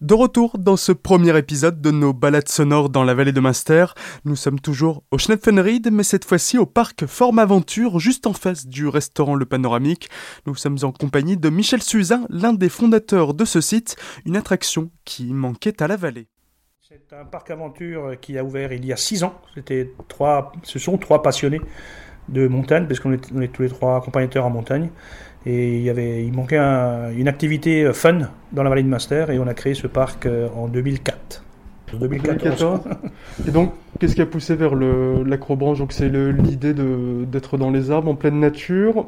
De retour dans ce premier épisode de nos balades sonores dans la vallée de Munster, nous sommes toujours au Schnepfenried, mais cette fois-ci au parc Forme Aventure, juste en face du restaurant Le Panoramique. Nous sommes en compagnie de Michel Suzin, l'un des fondateurs de ce site, une attraction qui manquait à la vallée. C'est un parc aventure qui a ouvert il y a six ans. C'était trois, ce sont trois passionnés de montagne, parce qu'on est, est tous les trois accompagnateurs en montagne. Et il, y avait, il manquait une activité euh, fun dans la vallée de Master et on a créé ce parc euh, en 2004. 2014. et donc, qu'est-ce qui a poussé vers l'acrobranche? Donc, c'est l'idée d'être dans les arbres en pleine nature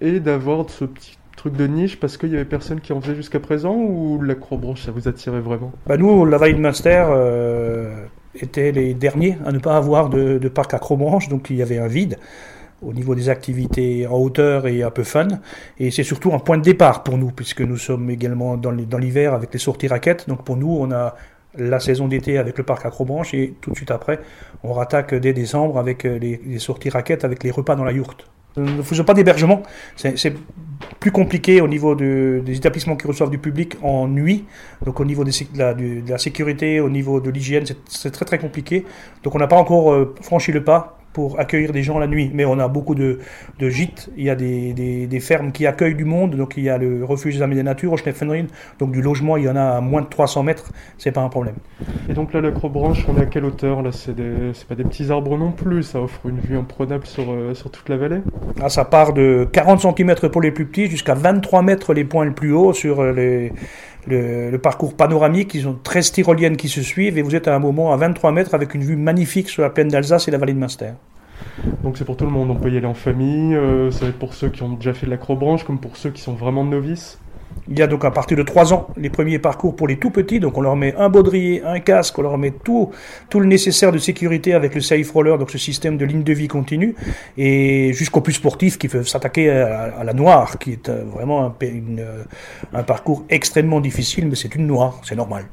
et d'avoir ce petit truc de niche parce qu'il y avait personne qui en faisait jusqu'à présent ou l'acrobranche ça vous attirait vraiment? Bah Nous, la vallée de Master euh, était les derniers à ne pas avoir de, de parc acrobranche, donc il y avait un vide au niveau des activités en hauteur et un peu fun. Et c'est surtout un point de départ pour nous, puisque nous sommes également dans l'hiver avec les sorties raquettes. Donc pour nous, on a la saison d'été avec le parc Acrobranche et tout de suite après, on rattaque dès décembre avec euh, les, sorties raquettes, avec les repas dans la yourte. Nous ne faisons pas d'hébergement. C'est plus compliqué au niveau des établissements qui reçoivent du public en nuit. Donc au niveau de la, de la sécurité, au niveau de l'hygiène, c'est très très compliqué. Donc on n'a pas encore euh, franchi le pas pour accueillir des gens la nuit. Mais on a beaucoup de, de gîtes, il y a des, des, des, fermes qui accueillent du monde, donc il y a le refuge des amis des natures au Schneffenrin, donc du logement, il y en a à moins de 300 mètres, c'est pas un problème. Et donc là, l'acrobranche, on est à quelle hauteur Là, c'est pas des petits arbres non plus, ça offre une vue imprenable sur, euh, sur toute la vallée? Ah, Ça part de 40 cm pour les plus petits jusqu'à 23 mètres les points les plus hauts sur euh, les le, parcours panoramique, ils ont 13 tyroliennes qui se suivent et vous êtes à un moment à 23 mètres avec une vue magnifique sur la plaine d'Alsace et la vallée de Munster. Donc c'est pour tout le monde, on peut y aller en famille, ça va être pour ceux qui ont déjà fait de l'acrobranche comme pour ceux qui sont vraiment novices. Il y a donc à partir de 3 ans les premiers parcours pour les tout petits, donc on leur met un baudrier, un casque, on leur met tout, tout le nécessaire de sécurité avec le Safe Roller, donc ce système de ligne de vie continue, et jusqu'aux plus sportifs qui peuvent s'attaquer à, la noire, qui est euh, vraiment euh, un parcours extrêmement difficile, mais c'est une noire, c'est normal.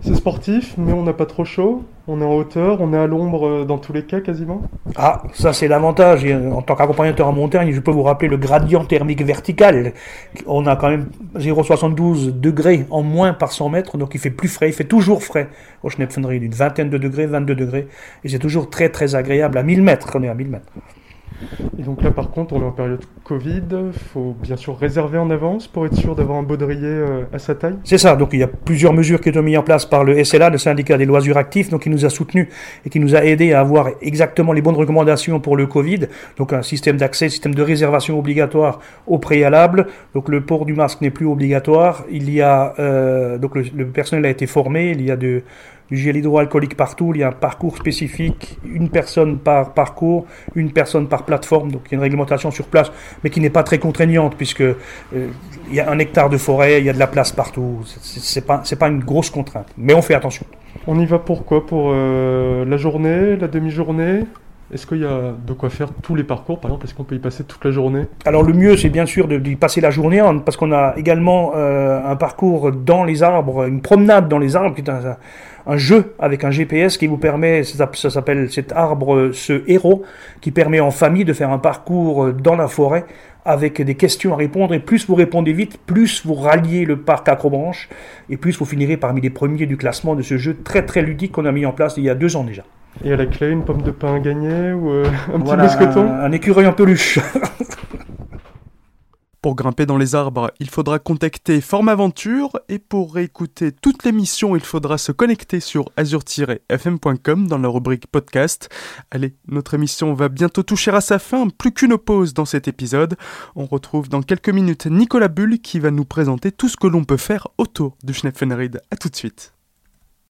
C'est sportif, mais on n'a pas trop chaud. On est en hauteur, on est à l'ombre euh, dans tous les cas quasiment. Ah, ça c'est l'avantage. En tant qu'accompagnateur en montagne, je peux vous rappeler le gradient thermique vertical. On a quand même 0,72 degrés en moins par 100 mètres, donc il fait plus frais. Il fait toujours frais au Schnepfenried, une vingtaine de degrés, 22 degrés. Et c'est toujours très très agréable à 1000 mètres. On est à 1000 mètres. Et donc là, par contre, on est en période Covid. Il faut bien sûr réserver en avance pour être sûr d'avoir un baudrier euh, à sa taille. C'est ça. Donc il y a plusieurs mesures qui ont été mises en place par le SLA, le syndicat des loisirs actifs, donc qui nous a soutenus et qui nous a aidés à avoir exactement les bonnes recommandations pour le Covid. Donc un système d'accès, système de réservation obligatoire au préalable. Donc le port du masque n'est plus obligatoire. Il y a euh, donc le, le personnel a été formé. Il y a de du gel hydroalcoolique partout. Il y a un parcours spécifique, une personne par parcours, une personne par plateforme. Donc il y a une réglementation sur place, mais qui n'est pas très contraignante puisque euh, il y a un hectare de forêt, il y a de la place partout. C'est pas pas une grosse contrainte, mais on fait attention. On y va pourquoi Pour euh, la journée, la demi-journée? Est-ce qu'il y a de quoi faire tous les parcours, par exemple Est-ce qu'on peut y passer toute la journée? Alors le mieux, c'est bien sûr d'y passer la journée, parce qu'on a également euh, un parcours dans les arbres, une promenade dans les arbres, qui est un, jeu avec un GPS qui vous permet, ça, s'appelle cet arbre, ce héros, qui permet en famille de faire un parcours dans la forêt avec des questions à répondre, et plus vous répondez vite, plus vous ralliez le parc Acrobranche, et plus vous finirez parmi les premiers du classement de ce jeu très très ludique qu'on a mis en place il y a deux ans déjà. Et à la clé, une pomme de pain à gagner ou euh, un petit mousqueton un, un écureuil en peluche. Pour grimper dans les arbres, il faudra contacter Forme Aventure et pour réécouter toute l'émission, il faudra se connecter sur azur-fm.com dans la rubrique podcast. Allez, notre émission va bientôt toucher à sa fin, plus qu'une pause dans cet épisode. On retrouve dans quelques minutes Nicolas Bull qui va nous présenter tout ce que l'on peut faire autour du Schnepfenried. A tout de suite.